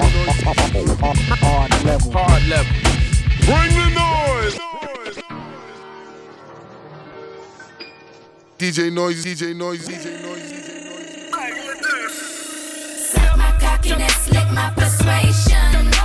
Hard level. Hard level. Bring the noise. DJ Noise, DJ Noise, DJ Noise, DJ Noise. Suck my cockiness, lick my persuasion.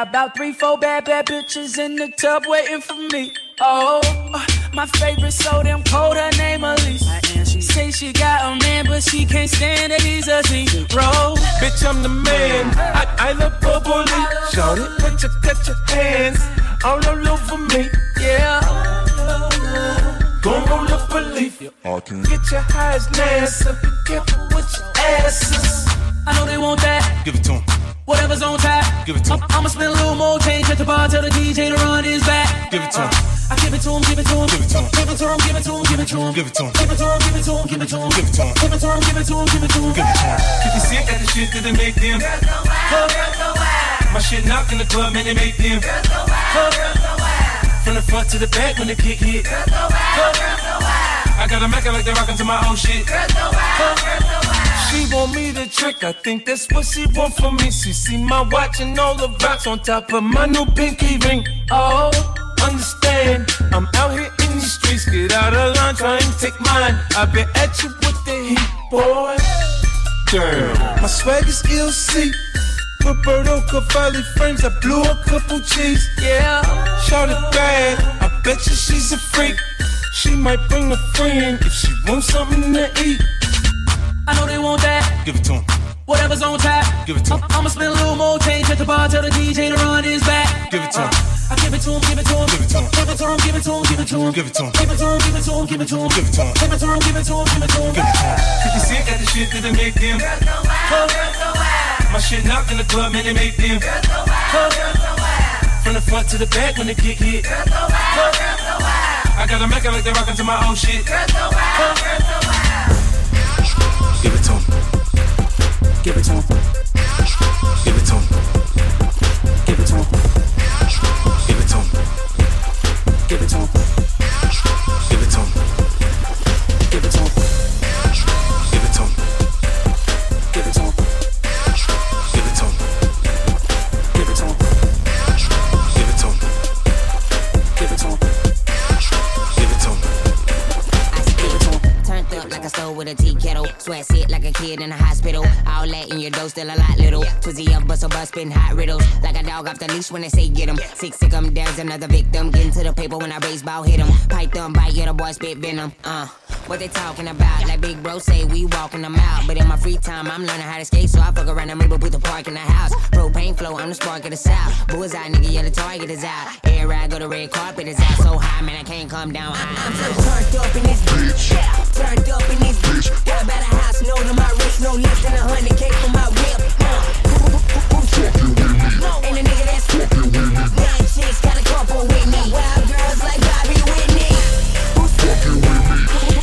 Got about three, four bad, bad bitches in the tub waiting for me. Oh, my favorite so damn cold, her name Elise. She Say she got a man, but she can't stand that he's a zero. Bitch, I'm the man. I, I love bubbly. Shout it, put your, cut your hands all over me. Yeah. Gon' roll up a leaf. Get your highs nasty. Be careful with your asses. I know they want that. Give it to him. Whatever's on tap. Give it to I'm, him. I'ma spend a little more change at the bar, tell the DJ to run his back. Give it to him. I give it to him, give it to him, Give it to him. give it to him, give it to him, give it to him, Give it to him. give it to him, give it to him, give it to him, Give it to him. give it to him, give it to him, give it to him, Give it to him. You can see I got the shit that make them. My shit knock in the club, man, they make them. From the front to the back when they kick it. Cut the kick hit. I got a Mac like they rockin' to my own shit. She want me to trick, I think that's what she want from me. She see my watch and all the rocks on top of my new pinky ring. Oh, understand, I'm out here in these streets, get out of line, try and take mine. I've been at you with the heat, boy. Girl, my swag is ill see. Roberto Cavalli frames, I blew a couple cheese. yeah. Shout it bad, I bet you she's a freak. She might bring a friend if she wants something to eat. I know they want that. Give it to him. Whatever's on tap. Give it to him. I'm, I'ma spend a little more change at the bar, tell the DJ to run his back. Give it to him. I give it to him, give it to him, Give it to him. give it to him, give it to him, give it to him, Give it to him. give it to him, give it to him, give it to him, Give it to him. give it to him, give it to him, give it to him. Give it to him. You can see I got the shit that make them. My shit knock in the club, man, they make them. From the front to the back when the kick hit. I got a Mac like they rockin' to my own shit. Give it to him. Give it to him, Give it to him. give it to him, Give it to him. give it to him, your dough, still a lot little. Twizzy up, bust a bus, spitting hot riddles. Like a dog off the leash when they say get him. Sick, sick 'em, there's another victim. Getting to the paper when I baseball hit him. Python bite, yeah, the boy spit venom. Uh. What they talking about? Like Big Bro say, we walking them out. But in my free time, I'm learning how to skate, so I fuck around and able with the park in the house. Propane flow, I'm the spark of the south. Bullseye, nigga, yeah, the target is out. Air ride, go the red carpet is out. So high, man, I can't come down. I- I'm so turned up in this bitch. Yeah, turned up in this bitch. Got a house, no to my wrist, no less than a hundred K for my whip. Fucking with me? Ain't a nigga that's fucking with me. Nine chicks got a couple with me. Wild girls like Bobby Whitney. Who's fucking with me?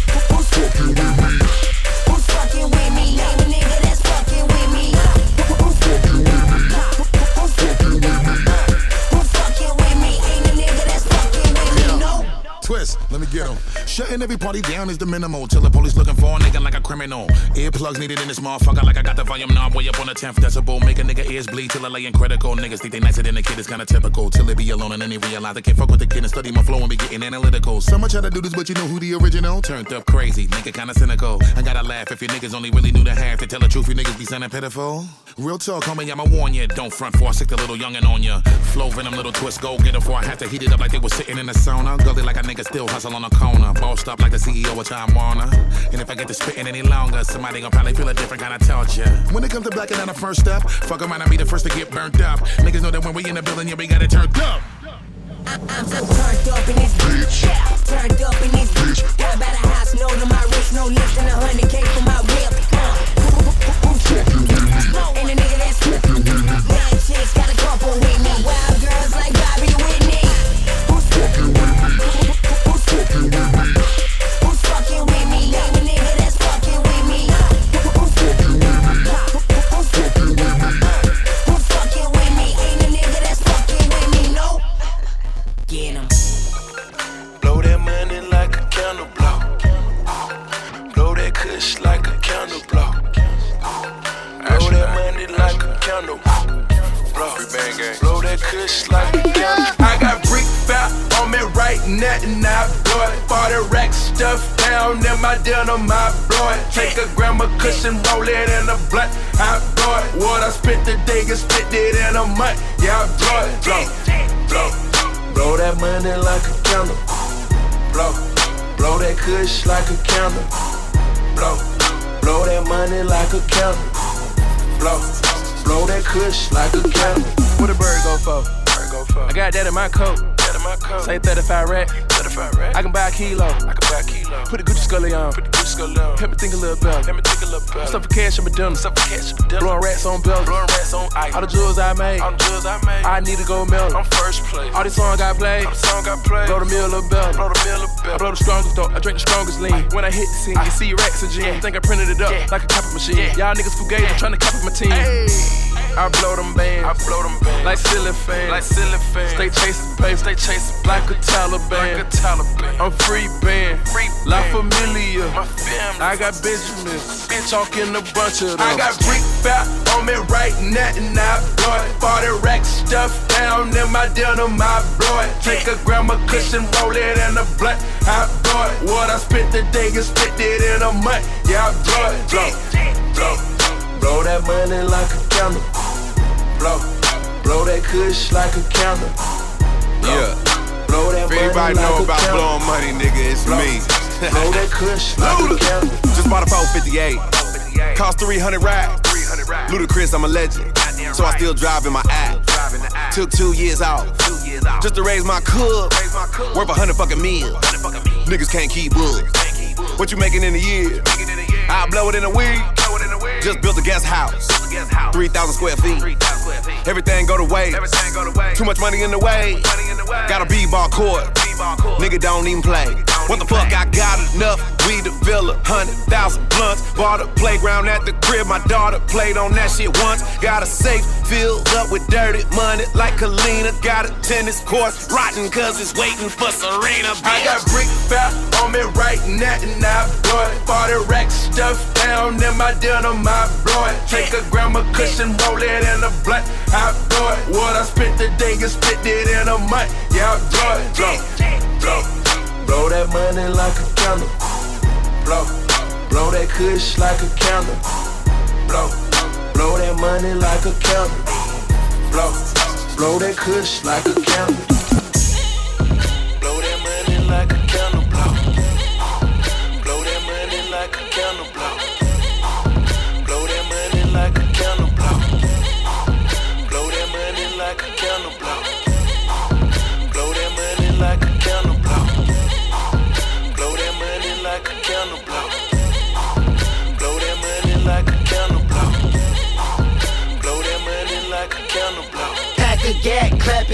Twist, let me get him. Shutting every party down is the minimal. Till the police looking for a nigga like a criminal. Earplugs needed in this motherfucker like I got the volume knob way up on the 10th decibel. Make a nigga ears bleed till I lay in critical. Niggas think they nicer than the kid is kinda typical. Till they be alone and then they realize they can't fuck with the kid and study my flow and be getting analytical. Some try to do this, but you know who the original? Turned up crazy, nigga kinda cynical. I gotta laugh if your niggas only really knew the half. To tell the truth, you niggas be sounding pitiful. Real talk, homie, I'ma warn ya. Don't front for I sick the little youngin' on ya. Flow venom, little twist, go get it before I have to heat it up like they was sitting in a sauna. Gully like a nigga still hustle on a corner. Bossed up like the CEO of Time Warner. And if I get to spitting any longer, somebody gon' probably feel a different kind of torture. When it comes to blacking down the first step, fuck around and be the first to get burnt up. Niggas know that when we in the building, yeah, we got it turned up. I'm so turned up in this bitch. Turned up in this bitch. Got a house, no to my wrist, no less than a hundred K for my whip. Uh? Ain't a nigga that's fucking with me. Nine chicks got a couple with me. Wild girls like Bobby Whitney. Who's fucking with me? Who's fucking with me? Kush like a candle. I got brick fat on me right now and I blow it. Forty rack stuff down in my denim, I blow it. Take a of cushion, roll it in a blunt, I blow it. What I spent the day, get spent it in a month, yeah, I blow it. Blow, blow, blow that money like a candle blow. Blow that kush like a candle. Blow. Blow that money like a candle. Blow. Blow that kush like a candle. What a bird go for? Bird go for. I got that in my coat. That in my coat. Say 35 rack. 35 rack. I can buy a kilo. I can buy a kilo. Put a Gucci scully on. Put the Scully. Help me think a little better. Help me think a little better. Stuff for cash in my dinner. Stuff for cash in my dinner. Blowing rats on bells. Blowing rats on ice. All the jewels I made. All the jewels I made. I need to go mill. I'm first place. All these songs I played. All the songs I played. Blow the mill a bell. Blow the mill a bell. I blow the strongest though. I drink the strongest lean. When I hit the scene, you see racks and jeans. Think I printed it up like a copy machine. Y'all niggas fugazi trying to copy my team. I blow them bands. I blow them bands. Like silly fans. Like silly fans. Stay chasing paper. Stay chasing like a Taliban. Like a Taliban. I'm free band. Free La Familia. My. I got Benjamin. Bitch talking a bunch of them. I got brick fat on me right now and I blow it. 40 rack stuff down in my denim. I blow it. Take a gram of cushion, roll it in a blunt. I blow it. What I spent the day, get spent it in a month. Yeah, I blow it. Blow, blow. Blow that money like a candle. Blow, blow that kush like a candle. Yeah. Blow that If money anybody like know about blowing money, nigga, it's Blow. me. Blow that like a candle. Just bought a 458. Cost 300 racks. Ludacris, I'm a legend. So I still drive in my act. Took two years off. Just to raise my cub. Worth a hundred fucking meals. Niggas can't keep wood. What you making in a year? I blow it in a week. Just built a guest house. 3,000 square feet. Everything go to waste. Too much money in the way. Got a B-ball court. Nigga don't even play. What the fuck? I got enough. We the villa, hundred thousand blunts. Bought a playground at the crib. My daughter played on that shit once. Got a safe filled up with dirty money like Kalenna. Got a tennis court rotten cause it's waiting for Serena. I got brick fat on me right now and I blow it. 40 rack stuff down in my denim, I blow it. Take a of cushion, roll it in a blunt, I blow it. What I spent the day, get spent it in a month, yeah, I blow it. Blow, blow, blow that money like a candle. Blow, blow that kush like a candle. Blow, blow that money like a candle. Blow, blow that kush like a candle. Blow that money like a candle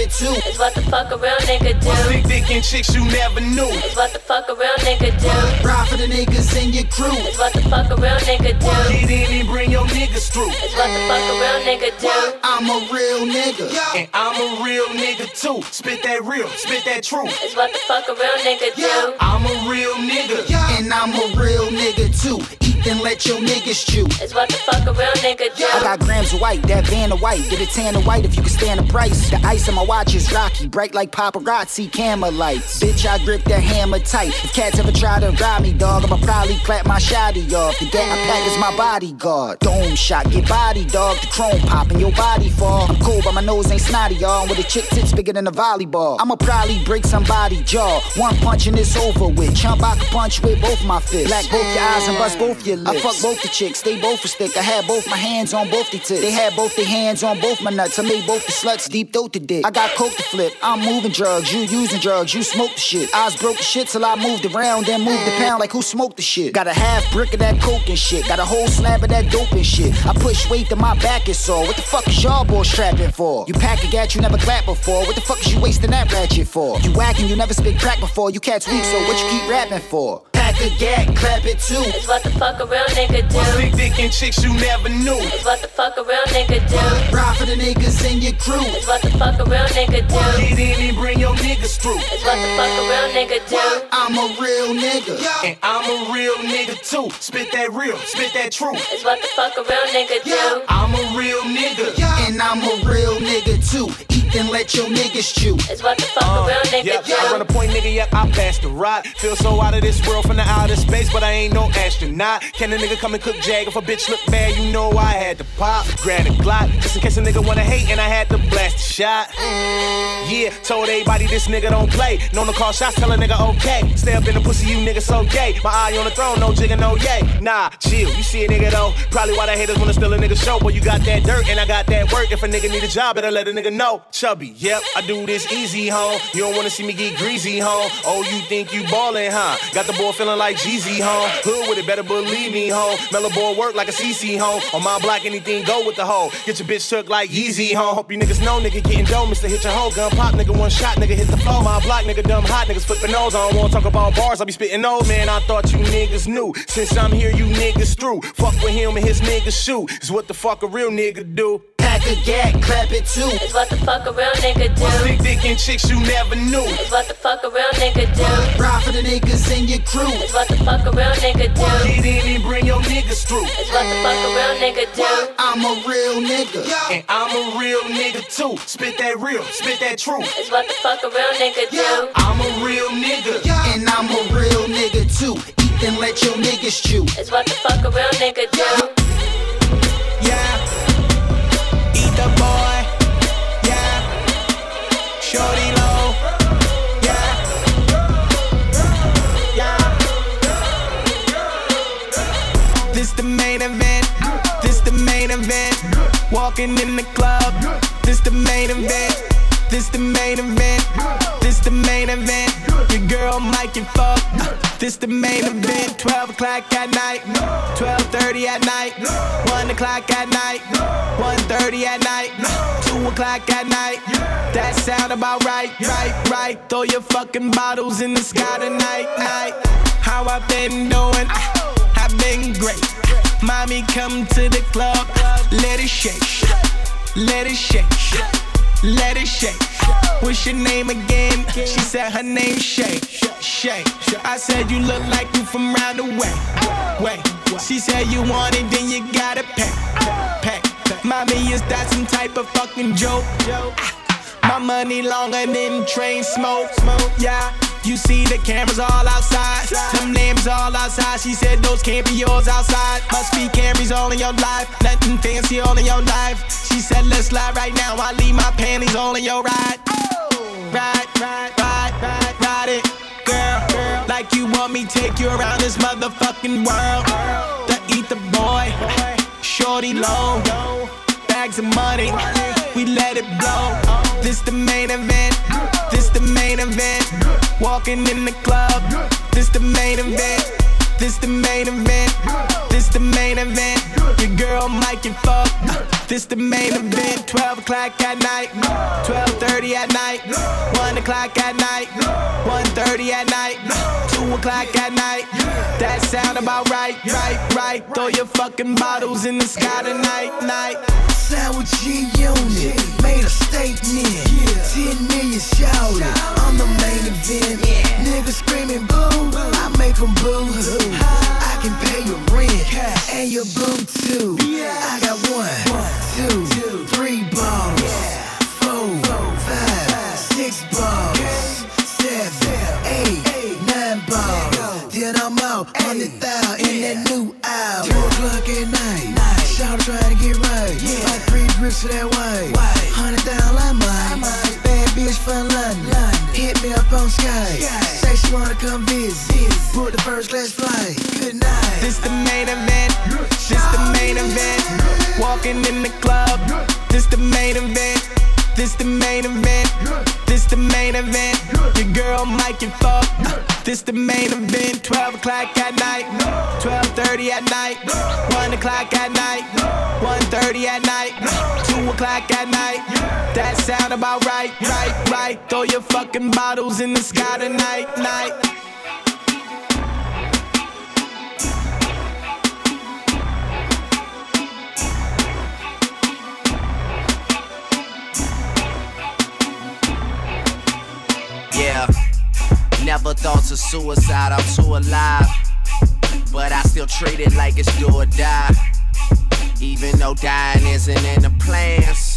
it too. It's what the fuck a real nigga do. Big dick and chicks you never knew. It's what the fuck a real nigga do. Ride for the niggas in your crew. It's what the fuck a real nigga do. Get in and bring your niggas through. It's what the fuck a real nigga do. I'm a real nigga. And I'm a real nigga too. Spit that real, spit that truth. It's what the fuck a real nigga do. I'm a real nigga. And I'm a real nigga too. And let your niggas chew. It's what the fuck a real nigga do. I got grams of white, that van of white. Get a tan of white if you can stand the price. The ice on my watch is rocky, bright like paparazzi camera lights. Bitch, I grip that hammer tight. If cats ever try to rob me, dog, I'ma probably clap my shotty off. The gat I pack is my bodyguard. Dome shot, get body, dog. The chrome pop in your body fall. I'm cool, but my nose ain't snotty, y'all. And with a chick tits bigger than a volleyball. I'ma probably break somebody jaw. One punch and it's over with. Chump, I can punch with both my fists. Black both your eyes and bust both your lips. I fuck both the chicks, they both a stick. I had both my hands on both the tits. They had both their hands on both my nuts. I made both the sluts deep throat the dick. I got coke to flip. I'm moving drugs, you using drugs, you smoke the shit. I was broke the shit till I moved around, then moved the pound like who smoked the shit. Got a half brick of that coke and shit. Got a whole slab of that dope and shit. I push weight to my back is sore. What the fuck is y'all boys strapping for? You pack a gat you never clap before. What the fuck is you wasting that ratchet for? You whacking you never spit crack before. You cats weak, so what you keep rapping for? Pack a gat, clap it too. It's what the fuck a real nigga do. Big dick and chicks you never knew. It's what the fuck a real nigga do. Ride for the niggas in your crew. It's what the fuck a real nigga do. Get in and bring your niggas through. It's what the fuck a real nigga do. I'm a real nigga. And I'm a real nigga too. Spit that real, spit that truth. It's what the fuck a real nigga do. I'm a real nigga. And I'm a real nigga too. And let your niggas chew. It's what the fuck a uh, real nigga Yep, I run a point, nigga. Yep, I passed the ride. Feel so out of this world from the outer space, but I ain't no astronaut. Can a nigga come and cook jag? If a bitch look bad, you know I had to pop. Grab a Glock, just in case a nigga wanna hate, and I had to blast the shot. Yeah, told everybody this nigga don't play. Known to call shots, tell a nigga okay. Stay up in the pussy, you niggas so gay. My eye on the throne, no jigga, no yay. Nah, chill, you see a nigga though. Probably why the haters wanna steal a nigga show. Boy, you got that dirt, and I got that work. If a nigga need a job, better let a nigga know. Chubby, yep, I do this easy, home. You don't wanna see me get greasy, home. Oh, you think you ballin', huh? Got the boy feeling like Jeezy, home. Hood with it, better believe me, home. Mellow boy work like a CC, home. On my block, anything go with the hoe. Get your bitch took like Yeezy, home. Hope you niggas know, nigga, getting dough. Mr. Hit your hoe, gun pop, nigga, one shot, nigga, hit the floor. My block, nigga, dumb hot, niggas flipping nose. I don't wanna talk about bars, I be spitting old, man. I thought you niggas knew. Since I'm here, you niggas through. Fuck with him and his niggas shoot. Is what the fuck a real nigga do. Pack a gat, clap it too. It's what the fuck a real nigga do. Big dick and chicks you never knew. It's what the fuck a real nigga do. Ride for the niggas in your crew. It's what the fuck a real nigga do. Get in and bring your niggas through. It's what the fuck a real nigga do. I'm a real nigga. And I'm a real nigga too. Spit that real, spit that truth. It's what the fuck a real nigga do. I'm a real nigga. And I'm a real nigga too. Eat and let your niggas chew. It's what the fuck a real nigga do. Walking in the club. This the main event. This the main event. This the main event. Your girl might get fucked. This the main event. 12 o'clock at night. 12:30 at night. 1 o'clock at night. 1:30 at night. 2 o'clock at night. That sound about right, right, right. Throw your fucking bottles in the sky tonight, night. How I been doing? I've been great. Mommy, come to the club. Let it shake. Let it shake. Let it shake. What's your name again? She said her name's Shay. Shay. I said you look like you from round the way. Way. She said you want it, then you gotta pay. Pay. Mommy, is that some type of fucking joke? My money longer than train smoke. Smoke. Yeah. You see the cameras all outside. Them names all outside. She said those can't be yours outside. Must be cameras all in your life. Nothing fancy all in your life. She said let's slide right now. I leave my panties all in your ride. Ride, ride, ride, ride, ride it, girl. Like you want me take you around this motherfucking world. The eat the boy, shorty low, bags of money. We let it blow. This the main event. This the main event. Walking in the club. This the main event. This the main event. This the main event. Your girl might get fucked. This the main event. 12 o'clock at night. 12:30 at night. 1 o'clock at night. 1:30 at night. 2 o'clock at night. That sound about right, right, right. Throw your fucking bottles in the sky tonight, night. Sandwich unit, made a statement. 10 million shouted, I'm the main event. Niggas screaming boo, I make them boo hoo. I can pay your rent and your boo too. I got one, two, three balls, four, five, six balls, seven, eight, nine balls. Then I'm out, hundred thou in that new out. Two o'clock at night, shout trying to get right. Like three drips to that way. Hundred thou I might. Bad bitch from London. Hit me up on Skype. Say she wanna come visit. Book the first class flight. Good night. This the main event. This the main event. Walking in the club. This the main event. This the main event. This the main event. Your girl might get fucked. This the main event. 12 o'clock at night. 12:30 at night. 1 o'clock at night. 1:30 at night. 2 o'clock at night. That sound about right, right, right. Throw your fucking bottles in the sky tonight, night. Never thoughts of suicide, I'm too alive. But I still treat it like it's do or die. Even though dying isn't in the plans.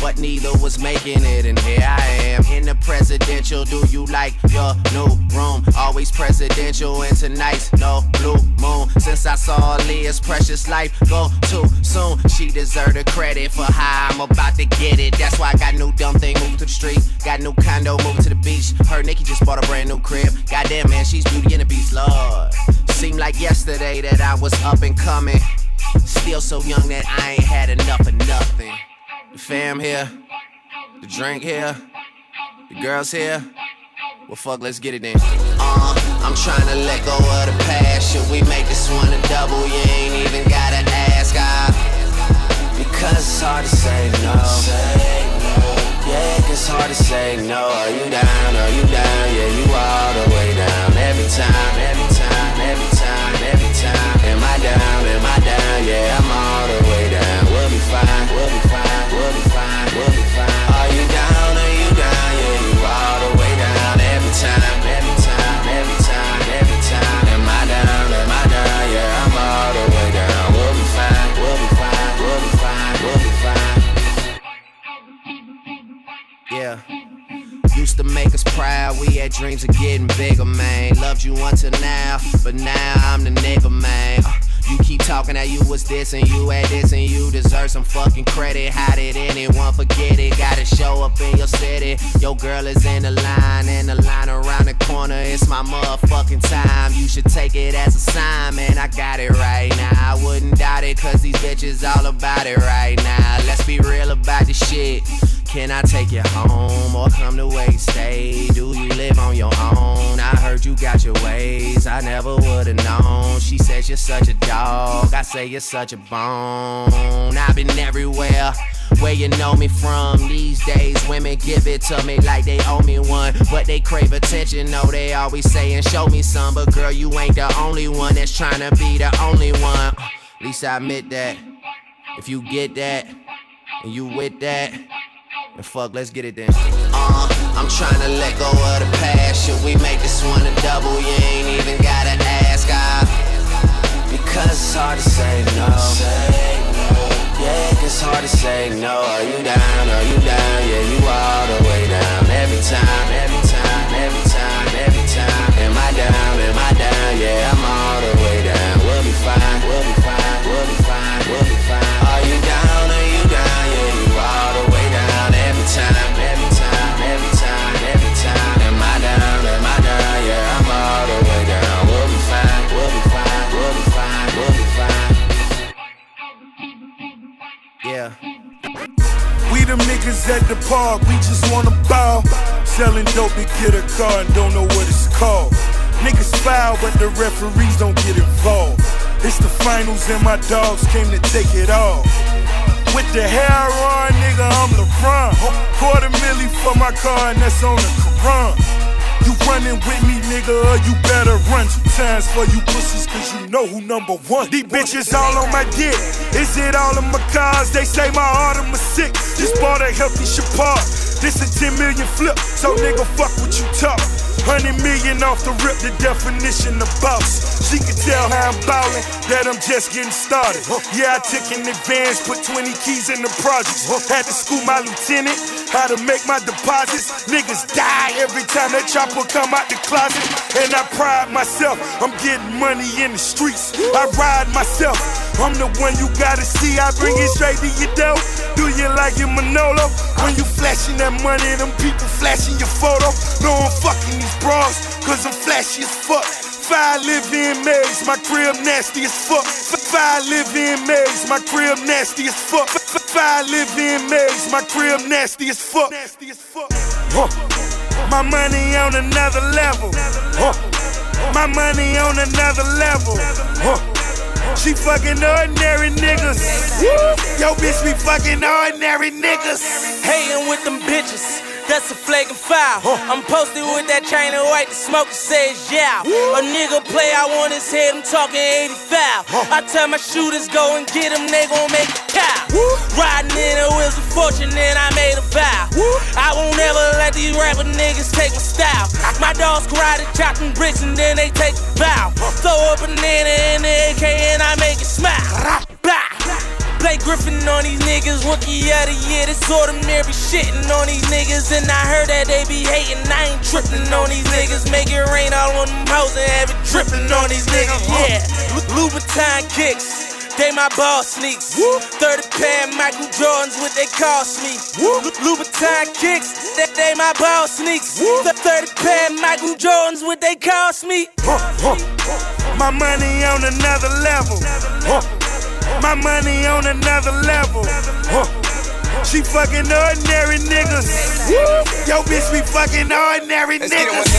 But neither was making it, and here I am in the presidential. Do you like your new room? Always presidential, and tonight's no blue moon. Since I saw Leah's precious life go too soon, she deserved the credit for how I'm about to get it. That's why I got new dumb thing moved to the street, got new condo moved to the beach. Her Nikki just bought a brand new crib. Goddamn man, she's beauty and the beast, Lord. Seemed like yesterday that I was up and coming. Still so young that I ain't had enough of nothing. The fam here, the drink here, the girls here. Well, fuck, let's get it then. Uh, I'm trying to let go of the past. Should we make this one a double? You ain't even gotta ask. I, because it's hard to say no. Yeah, it's hard to say no. Are you down? Are you down? Yeah, was this and you had this and you deserve some fucking credit. How did anyone forget it? Gotta show up in your city. Your girl is in the line and the line around the corner. It's my motherfucking time. You should take it as a sign, man. I got it right now. I wouldn't doubt it, cause these bitches all about it right now. Let's be real about this shit. Can I take you home or come to you stay? Do you live on your own? I you got your ways, I never would've known. She says you're such a dog, I say you're such a bone. I've been everywhere. Where you know me from these days, women give it to me like they owe me one, but they crave attention. No, they always saying, Show me some, but girl, you ain't the only one that's trying to be the only one. At least I admit that. If you get that, and you with that, and fuck, let's get it then. Uh, I'm trying to let go of the past. Hard to say no. Yeah, it's hard to say no. Are you down? Are you down? Yeah, you all the way down. Every time, every at the park, we just wanna ball. Selling dope to get a car and don't know what it's called. Niggas foul, but the referees don't get involved. It's the finals and my dogs came to take it all. With the hair on, nigga, I'm LeBron. Quarter milli for my car, and that's on the Quran. You running with me, nigga, or you better run two times for you pussies, cause you know who number one. These bitches all on my dick. Is it all of my cars? They say my am sick. Just bought a healthy Chapar. This a 10 million flip, so nigga, fuck what you talk. 100 million off the rip, the definition of boss. She can tell how I'm ballin', that I'm just getting started. Yeah, I took an advance, put 20 keys in the projects. Had to school my lieutenant, how to make my deposits. Niggas die every time that chopper come out the closet. And I pride myself, I'm getting money in the streets. I ride myself, I'm the one you gotta see. I bring it straight to your door. Do you like your Manolo? When you flashing that money, them people flashing your photo. No, I'm fucking these bras, cause I'm flashy as fuck. Five live in maze, my crib nasty as fuck. Five live in maze, my crib nasty as fuck. Five live in maze, my crib nasty as fuck. Huh. My money on another level. Huh. My money on another level. Huh. She fucking ordinary niggas. Yo, bitch, we fucking ordinary niggas. Hating with them bitches. That's a flagrant foul. I'm posted with that chain of white, the smoker says yeah. A nigga play, I want his head, I'm talking 85. I tell my shooters go and get him, they gon' make a cow. Riding in the wheels of fortune, and I made a vow. I won't ever let these rapper niggas take my style. My dogs karate chopping bricks and then they take a bow. Throw a banana in the AK and I make it smile. Bah. Blake Griffin on these niggas, rookie of the year. This ordinary shitting on these niggas, and I heard that they be hating. I ain't tripping on these niggas, make it rain all on them hoes and have it dripping on these niggas. Yeah, Louboutin kicks. They my ball sneaks. 30 pair Michael Jordans, what they cost me. Lu- Louboutin kicks. They, they my ball sneaks. 30 pair Michael Jordans, what they cost me. My money on another level. Huh. My money on another level. Huh. She fucking ordinary niggas. Yo, bitch, we fucking ordinary niggas.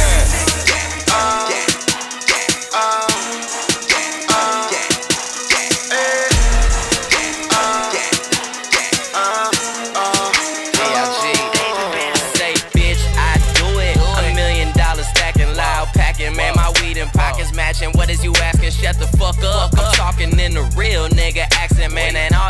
Say, bitch, I do it. A million dollars stacking, loud packing. Man, my weed and pockets matching. What is you asking? Shut the fuck up. I'm talking in the real nigga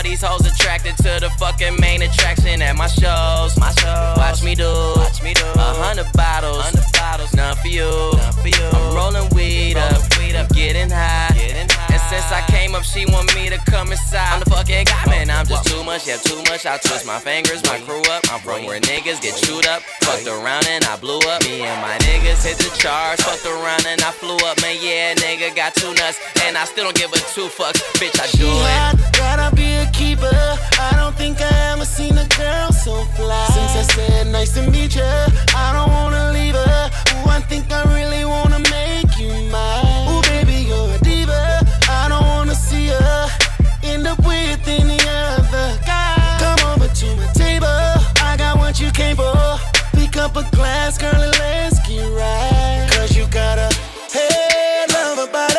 these hoes attracted to the fucking main attraction at my shows. My shows. Watch me do. Watch me do. A hundred bottles. Hundred bottles. None for you. None for you. I'm rolling weed up. Weed up. Getting high. Getting high. Since I came up, she want me to come inside. I'm the fucking guy, man. I'm just too much. Yeah, too much. I twist my fingers, my crew up. I'm from where niggas get chewed up. Fucked around and I blew up. Me and my niggas hit the charts. Fucked around and I flew up. Man, yeah, nigga got two nuts. And I still don't give a two fucks. Bitch, I do it. Gotta be a keeper. I don't think I ever seen a girl so fly. Since I said nice to meet you, I don't wanna leave her. Ooh, I think I really wanna a glass, girl, and let's get right. Cause you got a head of a body.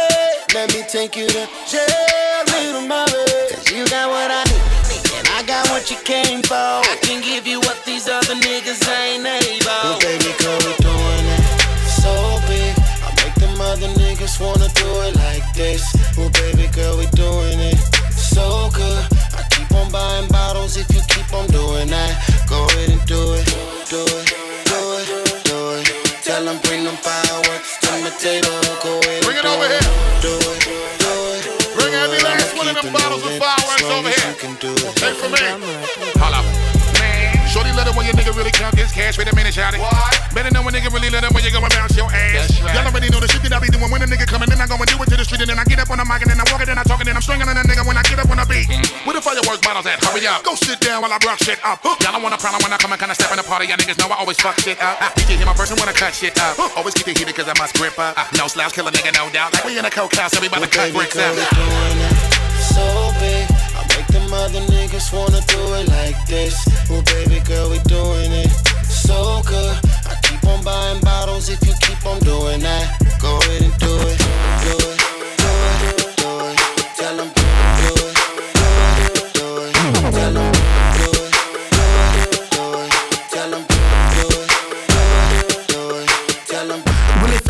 Let me take you to jail, little mama. Cause you got what I need. And I got what you came for. Them bring fireworks to my table. Go ahead Bring it over here. do it, do it. Bring every last one of them bottles of fireworks over here. Take from me. Holla. Man, Shorty let it when your nigga really count this cash. Wait a minute, shout it. Better know when nigga really let it when you go and bounce your ass. Right. Y'all already know the shit that I be doing when a nigga coming in. I go and do it to the street and then I get up on the mic and then I walk it and I talk it and I'm stringing on a nigga when I get up on the beat. Mm-hmm. Where the fireworks bottles at? Hurry up. Go sit down while I rock shit up. Y'all don't want a problem when I come and kinda step in the party. Y'all niggas know I always fuck shit up. Ah, you can hear my person when I cut shit up. Always keep it heated cause I must grip up. Ah, no slouch, kill a nigga, no doubt. Like we in a coke house, everybody cut bricks girl, up. doing it so big. I make them other niggas wanna do it like this. Well, baby girl, we doing it so good. I keep on buying bottles if you keep on doing that. Go Go ahead and do it, do it,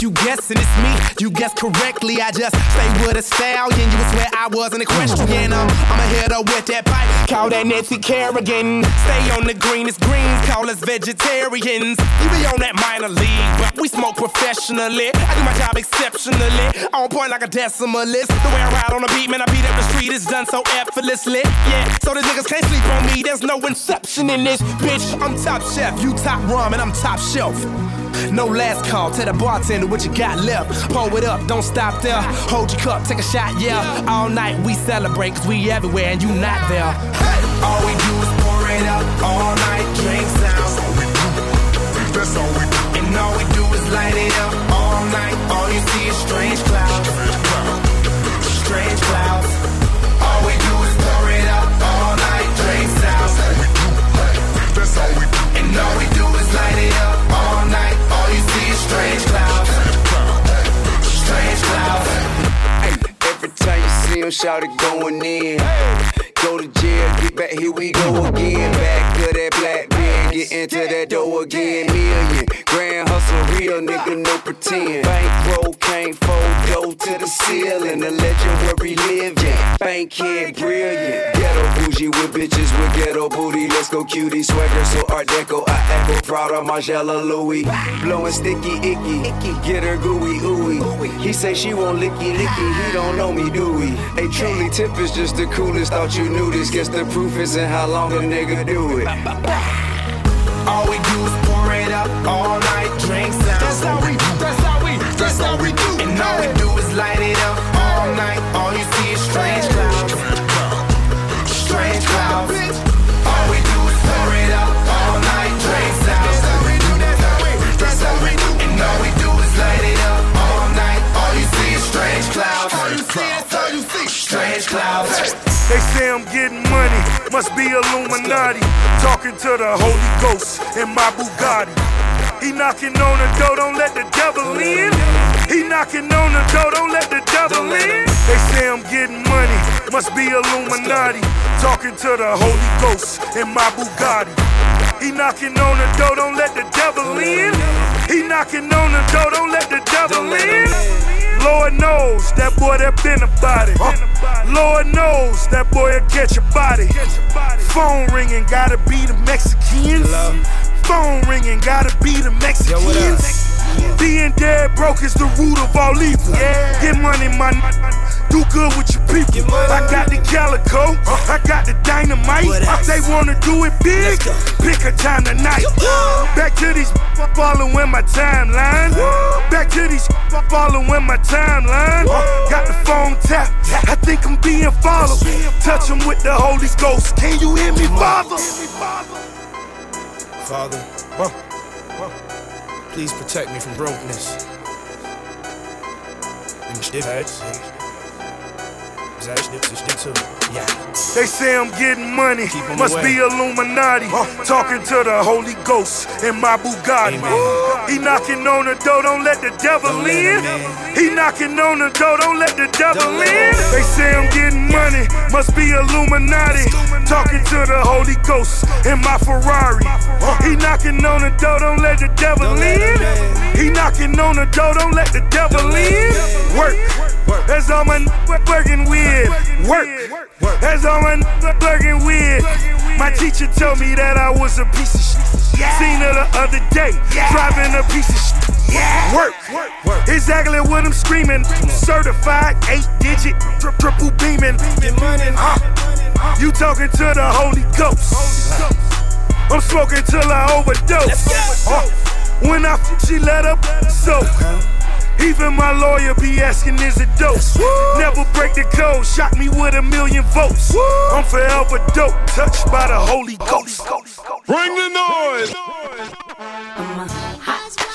you guessing it's me, you guess correctly. I just stay with a stallion. You was where I was in the question. Um, I'm a hitter with that pipe. Call that Nancy Kerrigan. Stay on the greenest greens. Call us vegetarians. You be on that minor league, but we smoke professionally. I do my job exceptionally. On point like a decimalist. The way I ride on the beat, man, I beat up the street. It's done so effortlessly. Yeah, so the niggas can't sleep on me. There's no inception in this bitch. I'm top chef, you top rum, and I'm top shelf. No last call, tell the bartender what you got left. Pour it up, don't stop there. Hold your cup, take a shot, yeah. All night we celebrate, cause we everywhere and you not there. All we do is pour it up, all night drinks out. That's all we do. And all we do is light it up, all night. All you see is strange clouds. Strange clouds. All we do is pour it up, all night drinks out. That's all we do. And all we do is light it up him, shout it going in. Go to jail, get back, here we go again. Back to that black man, get into that dough again. Million, grand hustle, real nigga, no pretend. Bankroll can't fold, dough to the ceiling. The legend where we live, yeah. Bankhead, brilliant. Ghetto bougie with bitches with ghetto booty. Let's go cutie, swagger, so art deco. I echo, Prada, Margiela, Louis. Blowing sticky, icky, get her gooey, ooey. He say she want licky, licky, he don't know me, do we? Hey, truly, tip is just the coolest. Thought you knew this. Guess the proof is in how long a nigga do it. We do is pour it up all night, drinks out. That's how we, that's how we, that's how we do. And all we do is light it up all night. All you see is strange clouds. Strange clouds. All we do is pour it up all night, drinks out. That's how we do, that's how we, that's how we do. And all we do is light it up all night. All you see is strange clouds. All you see is, all you see, strange clouds. They say I'm getting must be Illuminati. Talking to the Holy Ghost in my Bugatti. He knocking on the door, don't let the devil in. He knocking on the door, don't let the devil in. They say I'm getting money, must be Illuminati. Talking to the Holy Ghost in my Bugatti. He knocking on the door, don't let the devil in. He knocking on the door, don't let the devil in. Lord knows that boy that been about it. Lord knows that boy will catch a body. Phone ringing, gotta be the Mexicans. Phone ringing, gotta be the Mexicans. Being dead broke is the root of all evil. Yeah. Get money, man. Do good with your people. I got the calico. I got the dynamite. If they wanna do it big. Pick a time tonight. Back to these following my timeline. Back to these following my timeline. Got the phone tapped. I think I'm being followed. Touch him with the Holy Ghost. Can you hear me, Father? Father, please protect me from brokenness. And shit. They say I'm getting money, must the be Illuminati. Talking to the Holy Ghost in my Bugatti. He knocking on the door, don't let the devil in. He knocking on the door, don't let the devil in. They say I'm getting money, must be Illuminati. Talking to the Holy Ghost in my Ferrari. He knocking on the door, don't let the devil in. He knocking on the door, don't let the devil in. Work. That's all my working with. Work. That's all my working with. My teacher told me that I was a piece of shit. Seen her the other day, driving a piece of shit. Work. Work. Work. Exactly what I'm screaming. Certified, eight digit, tri- triple beaming. Uh, you talking to the Holy Ghost. I'm smoking till I overdose. Uh, when I she let up so. Even my lawyer be asking, is it dose? Never break the code, shock me with a million votes. I'm forever dope, touched by the Holy Ghost. Bring the noise. Hot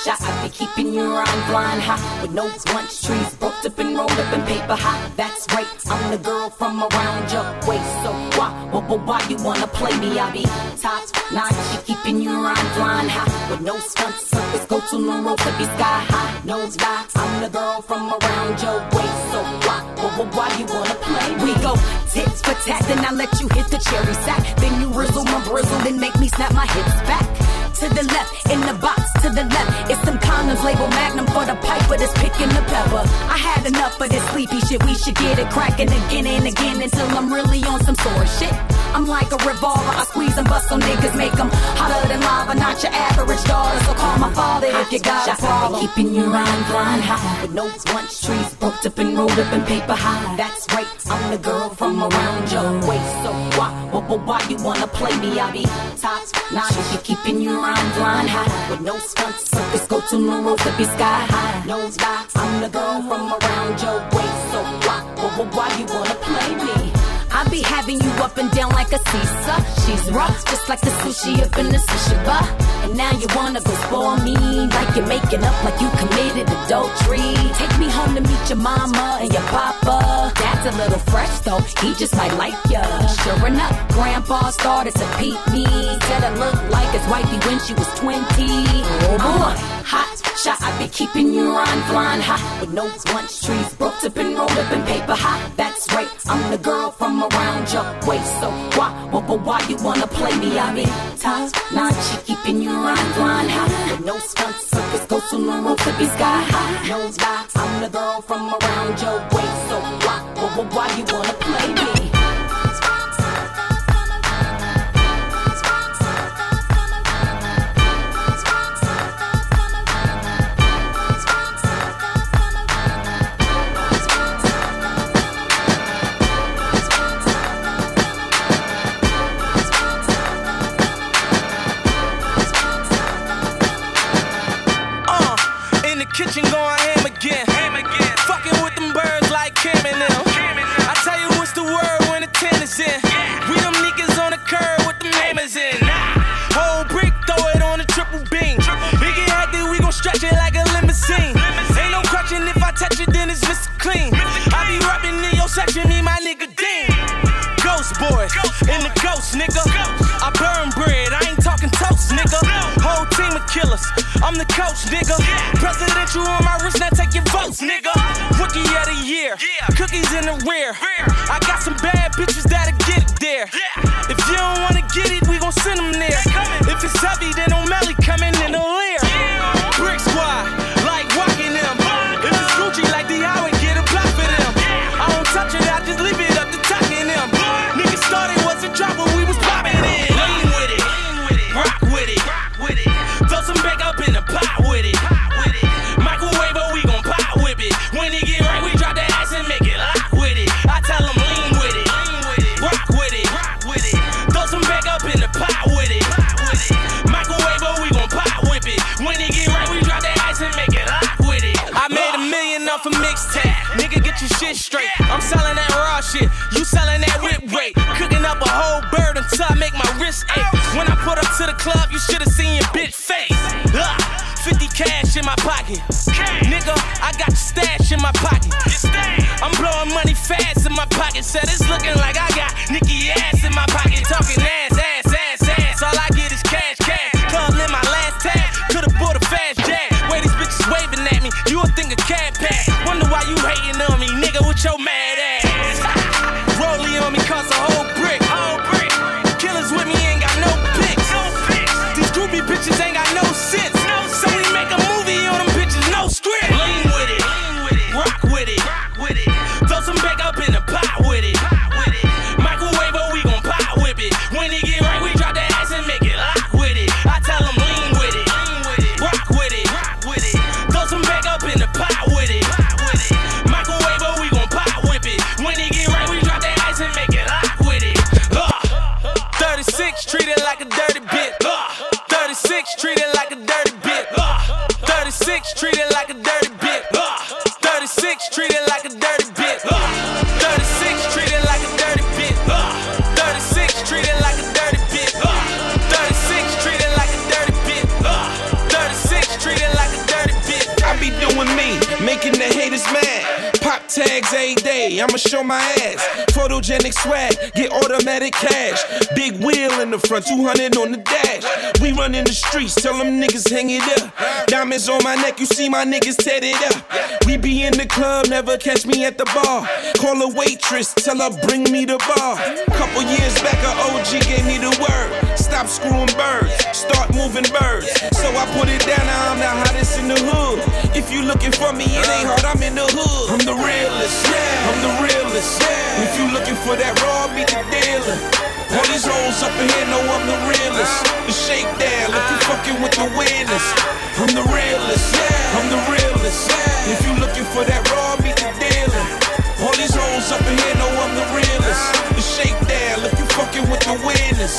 shot, I be keeping your rhyme flying high with no lunch trees, broke up and rolled up in paper high. That's right, I'm the girl from around your waist. So why, why, why, why you wanna play me? I be top notch, you keeping your rhyme flying high with no stunts. Circus go to no rope to be sky high, no die. I'm the girl from around your waist. So why, why, why, why you wanna play me? We go tits for tat, then I let you hit the cherry sack. Then you rizzle my brizzle, then make me snap my hips back. To the left, in the box, to the left. It's some condoms label magnum for the piper that's picking the pepper. I had enough of this sleepy shit. We should get it cracking again and again until I'm really on some sore shit. I'm like a revolver. I squeeze and bust on niggas, make them hotter than lava. Not your average daughter, so call my father if you got a problem. Keeping your rhyme blind high with no lunch trees, broke up and rolled up in paper high. That's right, I'm the girl from around your waist. So why, why, why, why you wanna play me? I be top notch. You keeping your rhyme flying high with no stunts. Circus go to rope to be sky high. No die. I'm the girl from around your waist. So why, why, why, why you wanna play me? I be having you up and down like a seesaw. She's rough, just like the sushi up in the sushi bar. And now you wanna go spoil me, like you're making up like you committed adultery. Take me home to meet your mama and your papa. That's a little fresh though, he just might like ya. Sure enough, grandpa started to peep me. Said I looked like his wifey when she was 20. Oh keeping you rhyme flying high with no lunch trees, broke up and rolled up in paper high. That's right, I'm the girl from around your waist. So why, why, why, why you wanna play me? I be top notch, keeping your rhyme flying high with no stunts. Circus go no rope to be sky high. No die, I'm the girl from around your waist. So why, why, why, why you wanna play me? In the ghost, nigga. I burn bread, I ain't talking toast, nigga. Whole team of killers, I'm the coach, nigga. Presidential on my wrist, now take your votes, nigga. Rookie of the year, cookies in the rear. I my pocket. Nigga, I got your stash in my pocket. I'm blowing money fast in my pocket. Said it's looking like swag, get automatic cash. The front, 200 on the dash. We run in the streets, tell them niggas hang it up. Diamonds on my neck, you see my niggas tatted up. We be in the club, never catch me at the bar. Call a waitress, tell her bring me the bar. Couple years back, a OG gave me the word. Stop screwing birds, start moving birds. So I put it down, now I'm the hottest in the hood. If you looking for me, it ain't hard, I'm in the hood. I'm the realest, yeah. I'm the realest. If you looking for that raw, meet the dealer. All these hoes up in here know I'm the realest. The shakedown, if you fucking with the winners. I'm the realest, yeah. I'm the realest. If you looking for that raw, meet the dealer. All these hoes up in here know I'm the realest. The shakedown, if you fucking with the winners.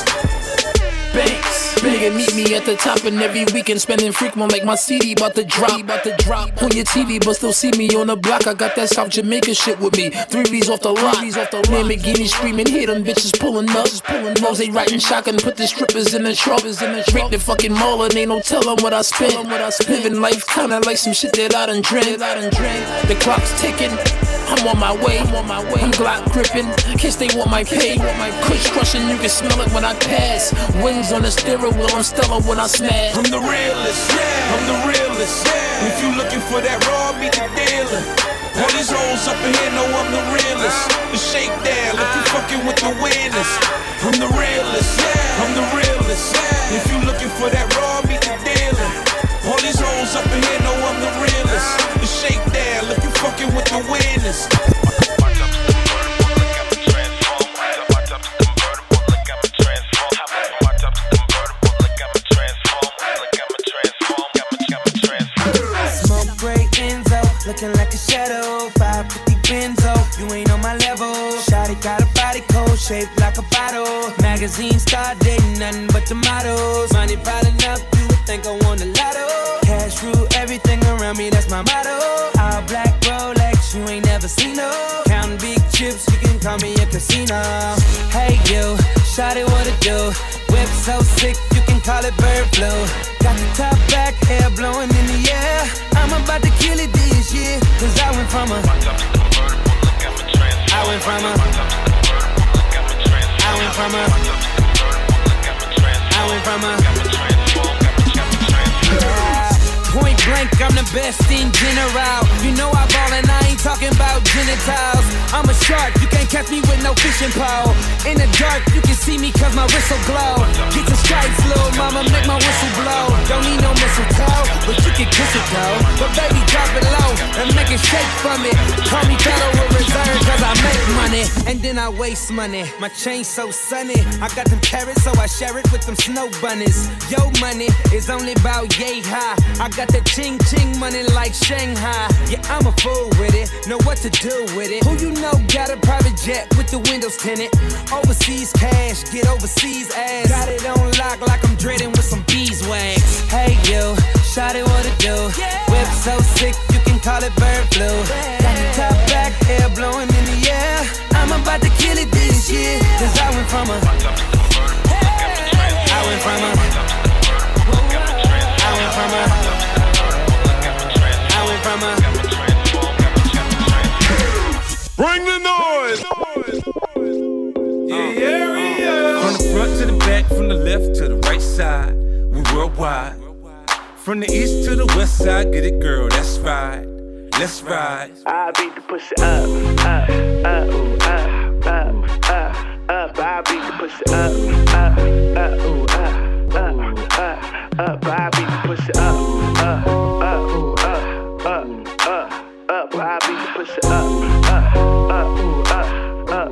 Banks. Nigga, meet me at the top, and every weekend spending frequent like my CD about to drop. About to drop on your TV, but still see me on the block. I got that South Jamaica shit with me. Three V's off the lot. off the. Lamborghini screaming, hear them bitches pulling up. Pulling Rose riding shotgun, put the strippers in the truck. In the Drink the fucking mall, and ain't no telling what I spent. What I spent. Living life kinda like some shit that I done drank. The clock's ticking. I'm on my way, I'm on my way. I'm Glock gripping, kiss they want my pay. Kush crushing, you can smell it when I pass. Wings on the steering wheel, I'm stellar when I smash. I'm the realest, yeah. I'm the realest, yeah. If you looking for that raw, meet the dealer. All these hoes up in here know I'm the realest. The shakedown, if you fucking with the winners. I'm the realest, yeah. I'm the realest, yeah. If you looking for that raw, meet the dealer. All these hoes up in here know I'm the realest. The shakedown, if you fucking with the winners. Looking like a shadow. 550 Benzo, you ain't on my level. Shotty got a body cold, shaped like a bottle. Magazine start dating nothing but the models. Money piling up, you would think I won the lotto. Cash rule everything around me, that's my motto. All black Rolex, you ain't never seen no. Counting big chips, you can call me a casino. Hey you, shawty what it do? Whip so sick, you can call it bird flu. Got the top back, hair blowing I I'm the best in general. You know I ball and I ain't talking about genitals. I'm a shark, you can't catch me with no fishing pole. In the dark, you can see me cause my whistle glow. Get the stripes, little mama, make my whistle blow. Don't need no mistletoe, but you can kiss it though. But baby, drop it low and make it shake from it. Call me Federal Reserve cause I make money and then I waste money. My chain so sunny, I got them carrots so I share it with them snow bunnies. Yo, money is only about yay high. I got the ching ching money like Shanghai. Yeah, I'm a fool with it, know what to do with it. Who you know got a private jet with the windows tinted? Overseas cash, get overseas ass. Got it on lock like I'm dreading with some beeswax. Hey you, shot it what it do. Whip so sick you can call it bird flu. Got the top back, hair blowing in the air. I'm about to kill it this year, cause I went from a. I went from a. I went from a. Bring the noise. Yeah, yeah, uh. yeah. From the front to the back, from the left to the right side, we worldwide. From the east to the west side, get it, girl, that's right. Let's ride. I beat the pussy up, up, up, ooh, up, up, up, up. I beat the pussy up, up, up, ooh, up, up, up, up. I beat the pussy up, up, up, up. I beat the pussy up, up, up, up, up,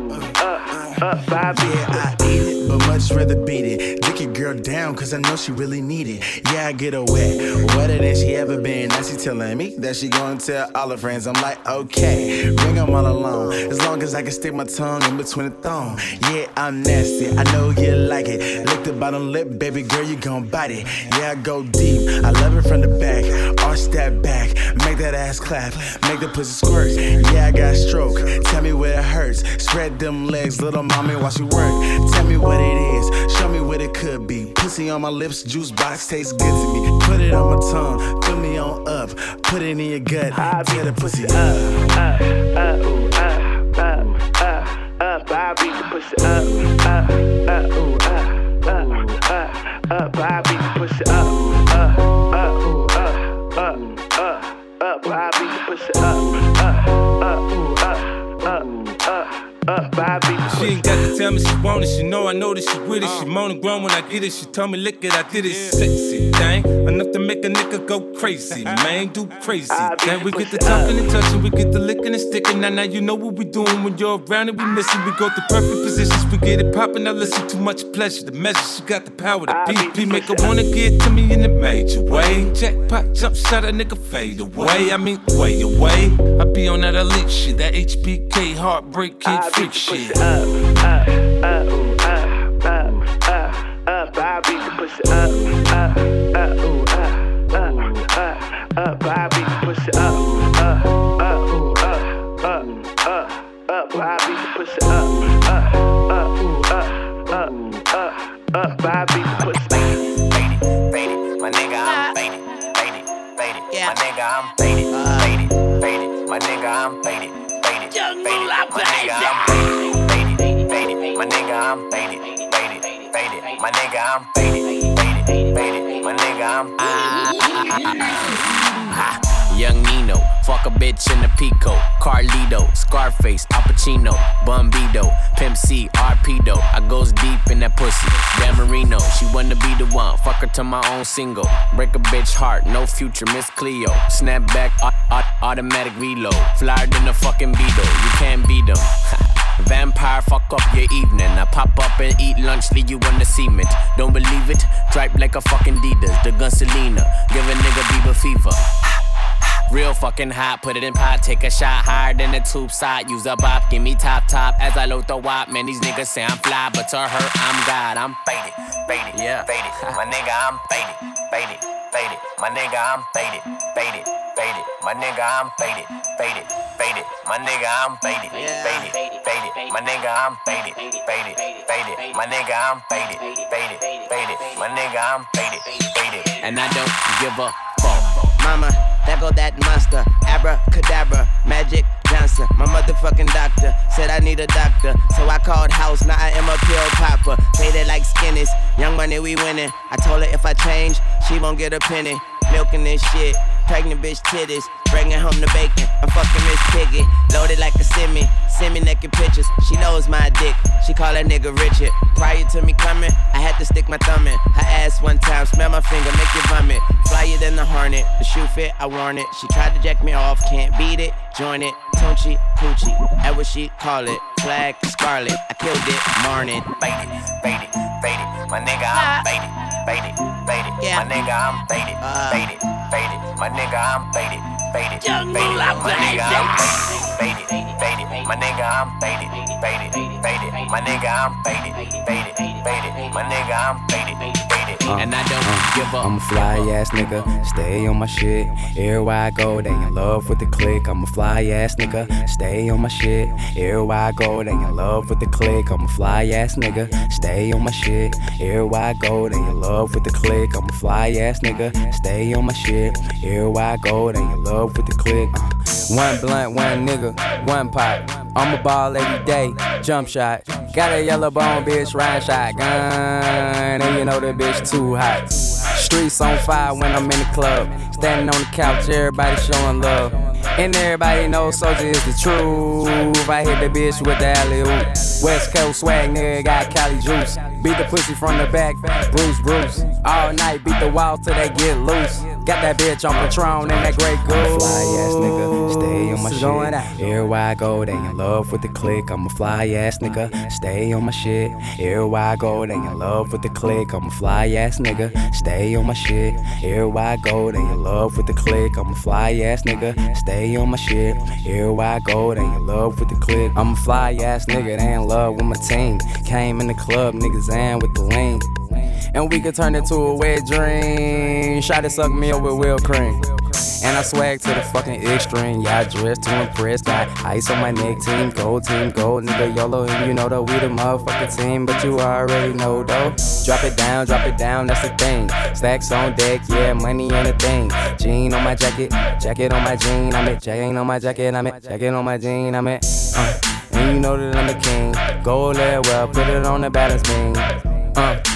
up, up. Beat Yeah, I eat it, but much rather beat it. Dick your girl down, cause I know she really need it. Yeah, I get her wet, wetter than she ever been. Now she telling me that she gonna tell all her friends. I'm like, okay, bring them all along. As long as I can stick my tongue in between the thong. Yeah, I'm nasty, I know you like it. Lick the bottom lip, baby girl, you gon' bite it. Yeah, I go deep, I love it from the back. Arch that back, make that ass clap, make the pussy squirt. Yeah, I got stroke, tell me where it hurts. Spread them legs, little mommy, watch you work. Tell me what it is, show me what it could be. Pussy on my lips, juice box tastes good to me. Put it on my tongue, fill me on up, put it in your gut, tear the pussy up. up, up, ooh, up, up, Bobby, the pussy up, up, up, ooh, up, up, up, up, Bobby, the pussy up, up, up, ooh, up, up, up, up, Bobby, the pussy up, up, up, ooh, up, up, up. Up, Bobby. She ain't got to tell me she want it. She know I know that she with it. She uh. moaning grown when I get it. She told me lick it, I did it. Sexy thing, to make a nigga go crazy. Man, do crazy. Then we get the talking and touching, we get the licking and sticking. Now, now you know what we doing when you're around and we missing. We go to perfect positions, we get it popping. Now listen, too much pleasure. The measure, she got the power. The PP make her wanna get to me in a major way. Jackpot, jump shot, a nigga fade away. I mean, way away. I be on that elite shit, that HBK heartbreak kid freak shit. Up, up, ooh, up, up, up, up, Bobby, the pussy up, up, up, ooh, up, up, up, up, Bobby, the pussy up, up, up, ooh, up, up, up, up, Bobby, the pussy up, up, up, ooh, up, up, up, up, Bobby, the pussy. Faded, my nigga, I'm faded, faded, faded. My nigga, I'm faded, faded, faded. My nigga, I'm faded, faded, I'm faded, faded, faded. My nigga, I'm Ha, Young Nino, fuck a bitch in a Pico, Carlito, Scarface, Al Pacino, Bambino, Pimp C, Arpedo. I goes deep in that pussy. Dan Marino, she wanna be the one. Fuck her to my own single. Break a bitch heart, no future, Miss Cleo. Snap back, au- au- automatic reload. Flyer than a fucking Beetle, you can't beat them. Vampire, fuck up your evening. I pop up and eat lunch, leave you on the cement. Don't believe it? Dripe like a fucking Adidas. The gun Selena, give a nigga Bieber fever. Real fucking hot, put it in pot, take a shot higher than the tube side. Use a bop, give me top top as I load the wop. Man, these niggas say I'm fly, but to her, I'm God. I'm faded, faded, yeah, faded. My nigga, I'm faded, faded, faded. My nigga, I'm faded, faded, faded. My nigga, I'm faded, faded, faded. My nigga, I'm faded, faded, faded. My nigga, I'm faded, faded, faded. My nigga, I'm faded, faded, faded. My nigga, I'm faded, faded. And I don't give a fuck. Mama, there go that monster. Abracadabra, Magic Johnson. My motherfucking doctor said I need a doctor. So I called house, now I am a pill popper. Faded like skinnies, young money we winning. I told her if I change, she won't get a penny. Milking this shit, pregnant bitch titties. Bringing home the bacon, I'm fucking Miss Piggy. Loaded like a semi, semi naked pictures. She knows my dick, she call that nigga Richard. Prior to me coming, I had to stick my thumb in. Her ass one time, smell my finger, make you vomit. Flyer than the hornet, the shoe fit, I worn it. She tried to jack me off, can't beat it, join it. Tunchi, Coochie, that what she call it. Flag, scarlet, I killed it, morning. Faded, faded, faded. My nigga, I'm faded, faded, faded. My nigga, I'm faded, faded, faded. My nigga, I'm faded, faded, faded. My nigga, I'm faded, faded, faded. My nigga, I'm faded, faded, faded. My nigga, I'm faded, faded, faded. My nigga, I'm faded, faded. And I don't give up. I'm a fly ass nigga, stay on my shit. Everywhere I go, they in love with the click. I'm a fly ass nigga, stay on my shit. Everywhere I go, they in love with the click. I'm a fly ass nigga, stay on my shit. Everywhere I go, they in love with the click. I'm a fly ass nigga, stay on my shit. Everywhere I go, they in love with the click. Uh, one blunt, one nigga, one pot. I'm a ball every day, jump shot. Got a yellow bone bitch, ride shotgun. And you know that bitch too hot. Streets on fire when I'm in the club. Standing on the couch, everybody showing love. And everybody knows Soldier is the truth. I hit the bitch with the alley oop. West Coast swag, nigga got Cali juice. Beat the pussy from the back, Bruce, Bruce. All night, beat the wall till they get loose. Got that bitch on Patron and that Grey Goose. Fly ass nigga, stay on my shit. going out. Everywhere I go, they in love with the click. I'm a fly ass nigga, stay on my shit. Everywhere I go, they in love with the click. I'm a fly ass nigga, stay on my shit. Everywhere I go, they in love with the click. I'm a fly ass nigga, stay on my shit. Everywhere I go, they in love with the click. I'm a fly ass nigga, they in love with my team. Came in the club, niggas in with the lean. And we could turn it to a wet dream. Shot it suck me up with Will Cream. And I swag to the fucking extreme. Yeah, I dress to impress. Got ice on my neck, team gold, team gold. Nigga YOLO, and you know that we the motherfucking team. But you already know though. Drop it down, drop it down, that's the thing. Stacks on deck, yeah, money ain't the thing. Jean on my jacket, jacket on my jean. I'm it, chain on my jacket, I'm it, jacket on my jean. I'm it. Uh. And you know that I'm the king. Gold there, well, put it on the balance beam. Uh.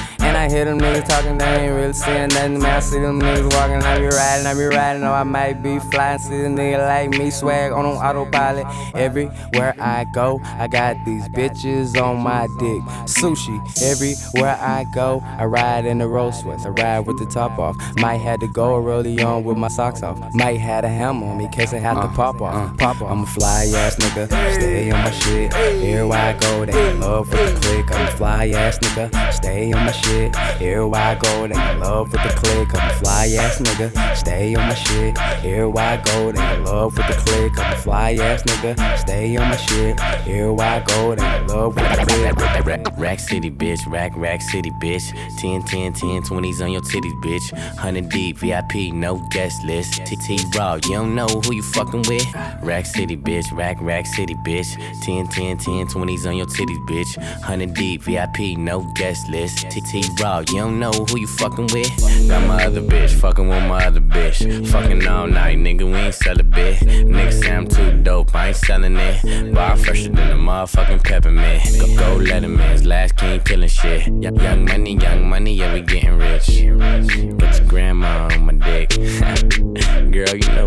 I hear them niggas talking, they ain't really saying nothing. Man, I see them niggas walking, I be riding, I be riding, or I might be flying. See a nigga like me swag on on autopilot. Everywhere I go, I got these bitches on my dick. Sushi, everywhere I go, I ride in the Rolls Royce, I ride with the top off. Might have to go early on with my socks off. Might have a hammer on me case I have to uh, pop off. Uh, pop off. I'm a fly ass nigga, stay on my shit. Everywhere I go, they in love with the click. I'm a fly ass nigga, stay on my shit. Everywhere I go, they in love with the click. I'm a fly ass nigga, stay on my shit. Everywhere I go, they in love with the click. I'm a fly ass nigga, stay on my shit. Everywhere I go, they in love with the click. Rack, rack city, bitch. Rack, rack city, bitch. 10, 10, 10, 20s on your titties, bitch. 100 deep, VIP, no guest list. TT Raw, you don't know who you fucking with. Rack city, bitch. Rack, rack city, bitch. 10, 10, 10, 20s on your titties, bitch. 100 deep, VIP, no guest list. TT Raw, you don't know who you fucking with. Got my other bitch, fucking with my other bitch. Fucking all night, nigga, we ain't sell a bit. Nigga say I'm too dope, I ain't selling it. Bar fresher than a motherfucking peppermint. Go, go Letterman's last king killing shit. Young, money, young money, yeah, we getting rich. Get your grandma on my dick. Girl, you know.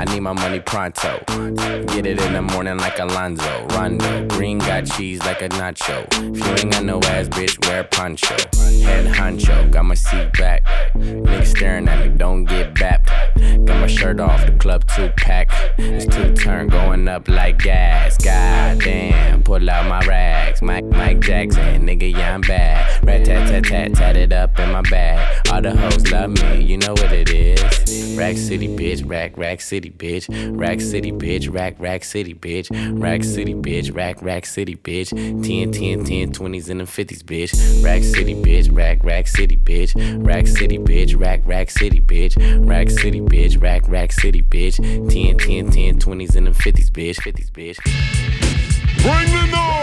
Need my money pronto. Get it in the morning like Alonzo. Rondo. Green got cheese like a nacho. If you ain't got no ass, bitch, wear poncho. Head honcho, got my seat back. Niggas staring at me, don't get bapped. Got my shirt off, the club two pack. It's two turn going up like gas. God damn, pull out my rags. Mike, Mike Jackson, nigga, yeah, I'm bad. Rat tat tat tat, tat it up in my bag. All the hoes love me, you know what it is. Rack City, bitch, rack, rack bitch. Rack City, bitch, rack, rack city, bitch. Rack City, bitch, rack, rack city, bitch. 10, 10, 10, 20s and the 50s, bitch. Rack City, bitch, rack, rack city, bitch. Rack City, bitch, rack, rack city, bitch. Rack City, bitch, rack, rack city, bitch. 10, 10, 10, 20s and the 50s, bitch. 50s, bitch. Bring the noise!